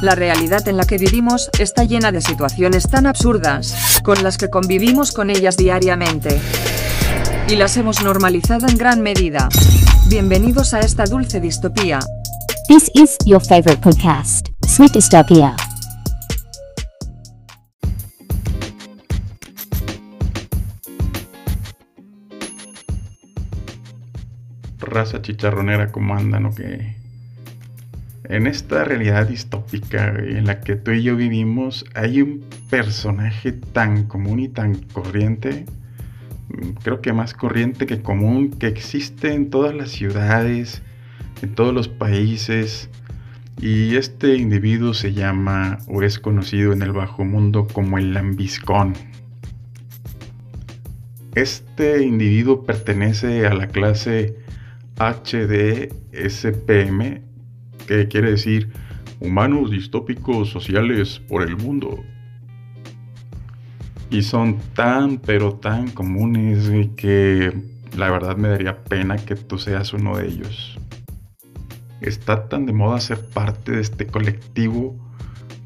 La realidad en la que vivimos está llena de situaciones tan absurdas, con las que convivimos con ellas diariamente. Y las hemos normalizado en gran medida. Bienvenidos a esta dulce distopía. This is your favorite podcast, Sweet Dystopia. Raza chicharronera, ¿cómo andan o qué? En esta realidad distópica en la que tú y yo vivimos, hay un personaje tan común y tan corriente, mm, creo que más corriente que común, que existe en todas las ciudades, en todos los países, y este individuo se llama o es conocido en el bajo mundo como el lambiscón. Este individuo pertenece a la clase HDSPM que quiere decir humanos distópicos sociales por el mundo. Y son tan, pero tan comunes que la verdad me daría pena que tú seas uno de ellos. Está tan de moda ser parte de este colectivo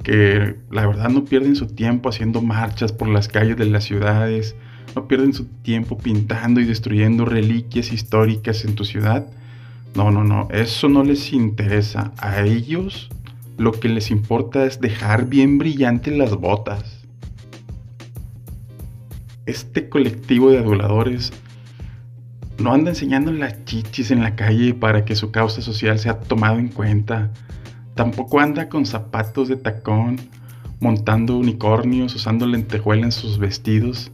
que la verdad no pierden su tiempo haciendo marchas por las calles de las ciudades, no pierden su tiempo pintando y destruyendo reliquias históricas en tu ciudad no, no, no, eso no les interesa. A ellos lo que les importa es dejar bien brillantes las botas. Este colectivo de aduladores no anda enseñando las chichis en la calle para que su causa social sea tomado en cuenta. Tampoco anda con zapatos de tacón, montando unicornios, usando lentejuela en sus vestidos.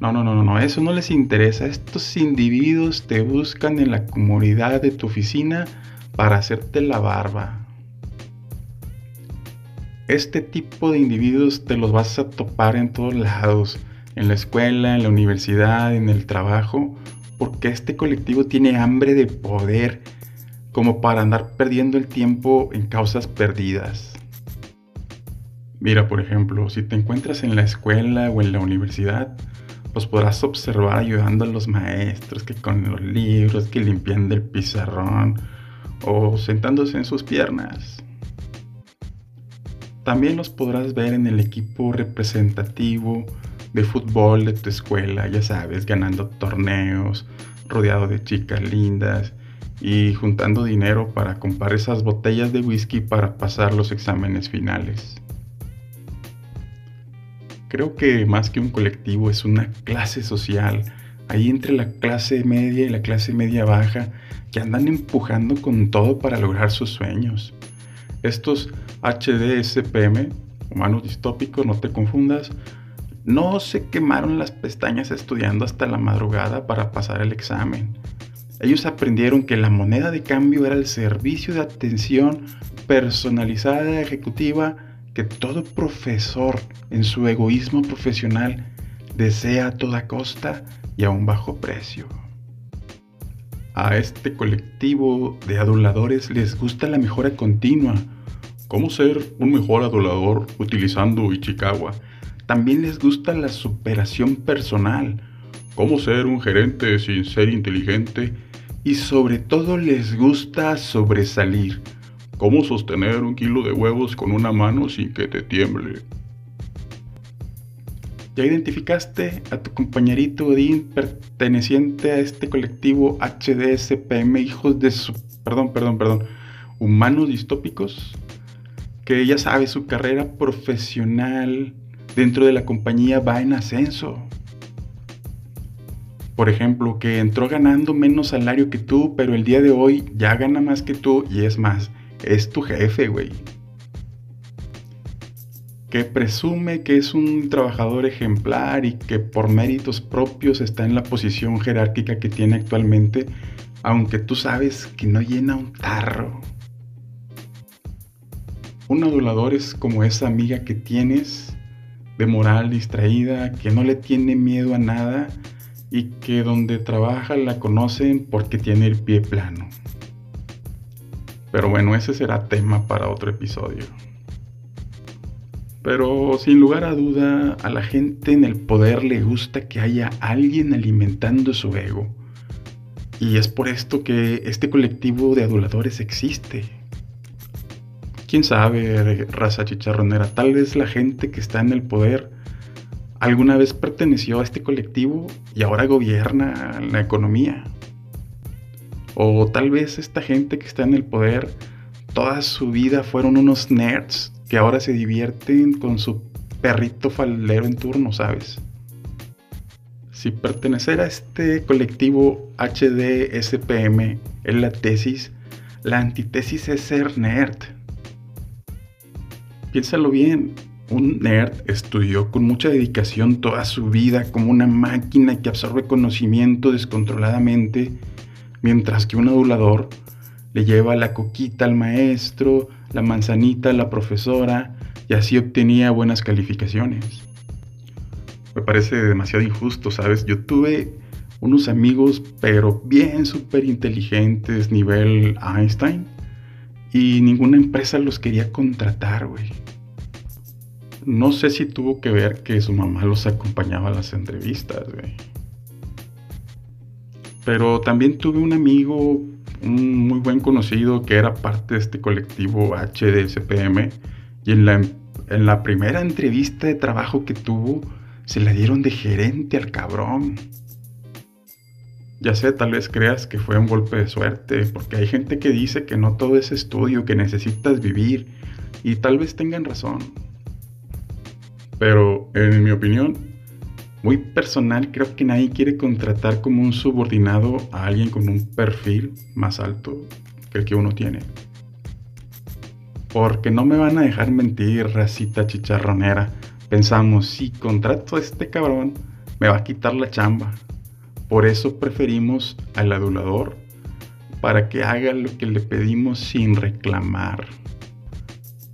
No, no, no, no, eso no les interesa. Estos individuos te buscan en la comunidad de tu oficina para hacerte la barba. Este tipo de individuos te los vas a topar en todos lados, en la escuela, en la universidad, en el trabajo, porque este colectivo tiene hambre de poder como para andar perdiendo el tiempo en causas perdidas. Mira, por ejemplo, si te encuentras en la escuela o en la universidad, los podrás observar ayudando a los maestros que con los libros, que limpiando el pizarrón o sentándose en sus piernas. También los podrás ver en el equipo representativo de fútbol de tu escuela, ya sabes, ganando torneos, rodeado de chicas lindas y juntando dinero para comprar esas botellas de whisky para pasar los exámenes finales. Creo que más que un colectivo es una clase social, ahí entre la clase media y la clase media baja, que andan empujando con todo para lograr sus sueños. Estos HDSPM, humanos distópicos, no te confundas, no se quemaron las pestañas estudiando hasta la madrugada para pasar el examen. Ellos aprendieron que la moneda de cambio era el servicio de atención personalizada ejecutiva que todo profesor en su egoísmo profesional desea a toda costa y a un bajo precio. A este colectivo de aduladores les gusta la mejora continua. ¿Cómo ser un mejor adulador utilizando Ichikawa? También les gusta la superación personal. ¿Cómo ser un gerente sin ser inteligente? Y sobre todo les gusta sobresalir ¿Cómo sostener un kilo de huevos con una mano sin que te tiemble? ¿Ya identificaste a tu compañerito Odín perteneciente a este colectivo HDSPM, hijos de su... Perdón, perdón, perdón. Humanos distópicos? Que ya sabe, su carrera profesional dentro de la compañía va en ascenso. Por ejemplo, que entró ganando menos salario que tú, pero el día de hoy ya gana más que tú y es más, es tu jefe, güey. Que presume que es un trabajador ejemplar y que por méritos propios está en la posición jerárquica que tiene actualmente, aunque tú sabes que no llena un tarro. Un adulador es como esa amiga que tienes, de moral distraída, que no le tiene miedo a nada y que donde trabaja la conocen porque tiene el pie plano. Pero bueno, ese será tema para otro episodio. Pero sin lugar a duda, a la gente en el poder le gusta que haya alguien alimentando su ego. Y es por esto que este colectivo de aduladores existe. quién sabe, raza chicharronera, tal vez la gente que está en el poder alguna vez perteneció a este colectivo y ahora gobierna la economía. O tal vez esta gente que está en el poder toda su vida fueron unos nerds que ahora se divierten con su perrito faldero en turno, ¿sabes? Si pertenecer a este colectivo HDSPM es la tesis, la antítesis es ser nerd. Piénsalo bien, un nerd estudió con mucha dedicación toda su vida como una máquina que absorbe conocimiento descontroladamente, mientras que un adulador le lleva la coquita al maestro, la manzanita a la profesora y así obtenía buenas calificaciones. Me parece demasiado injusto, ¿sabes? Yo tuve unos amigos, pero bien súper inteligentes, nivel Einstein, y ninguna empresa los quería contratar, güey. No sé si tuvo que ver que su mamá los acompañaba a las entrevistas, güey. Pero también tuve un amigo un muy buen conocido que era parte de este colectivo HDSPM y en la, en la primera entrevista de trabajo que tuvo se le dieron de gerente al cabrón. Ya sé, tal vez creas que fue un golpe de suerte, porque hay gente que dice que no todo es estudio, que necesitas vivir, y tal vez tengan razón. Pero, en mi opinión, muy personal, creo que nadie quiere contratar como un subordinado a alguien con un perfil más alto que el que uno tiene. Porque no me van a dejar mentir, racita chicharronera. Pensamos, si contrato a este cabrón, me va a quitar la chamba. Por eso preferimos al adulador para que haga lo que le pedimos sin reclamar.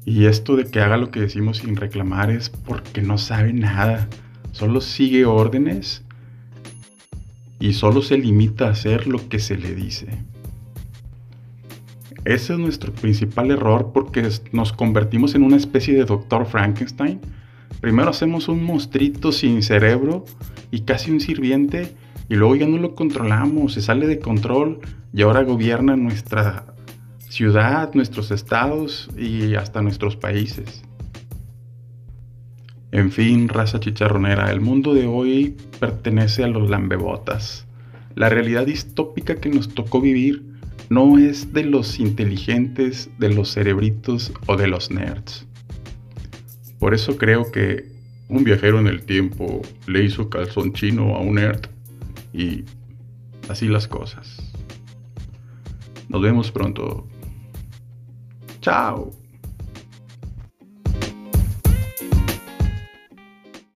Y esto de que haga lo que decimos sin reclamar es porque no sabe nada solo sigue órdenes y solo se limita a hacer lo que se le dice. Ese es nuestro principal error porque nos convertimos en una especie de doctor Frankenstein. Primero hacemos un monstruito sin cerebro y casi un sirviente y luego ya no lo controlamos, se sale de control y ahora gobierna nuestra ciudad, nuestros estados y hasta nuestros países. En fin, raza chicharronera, el mundo de hoy pertenece a los lambebotas. La realidad distópica que nos tocó vivir no es de los inteligentes, de los cerebritos o de los nerds. Por eso creo que un viajero en el tiempo le hizo calzón chino a un nerd y así las cosas. Nos vemos pronto. Chao.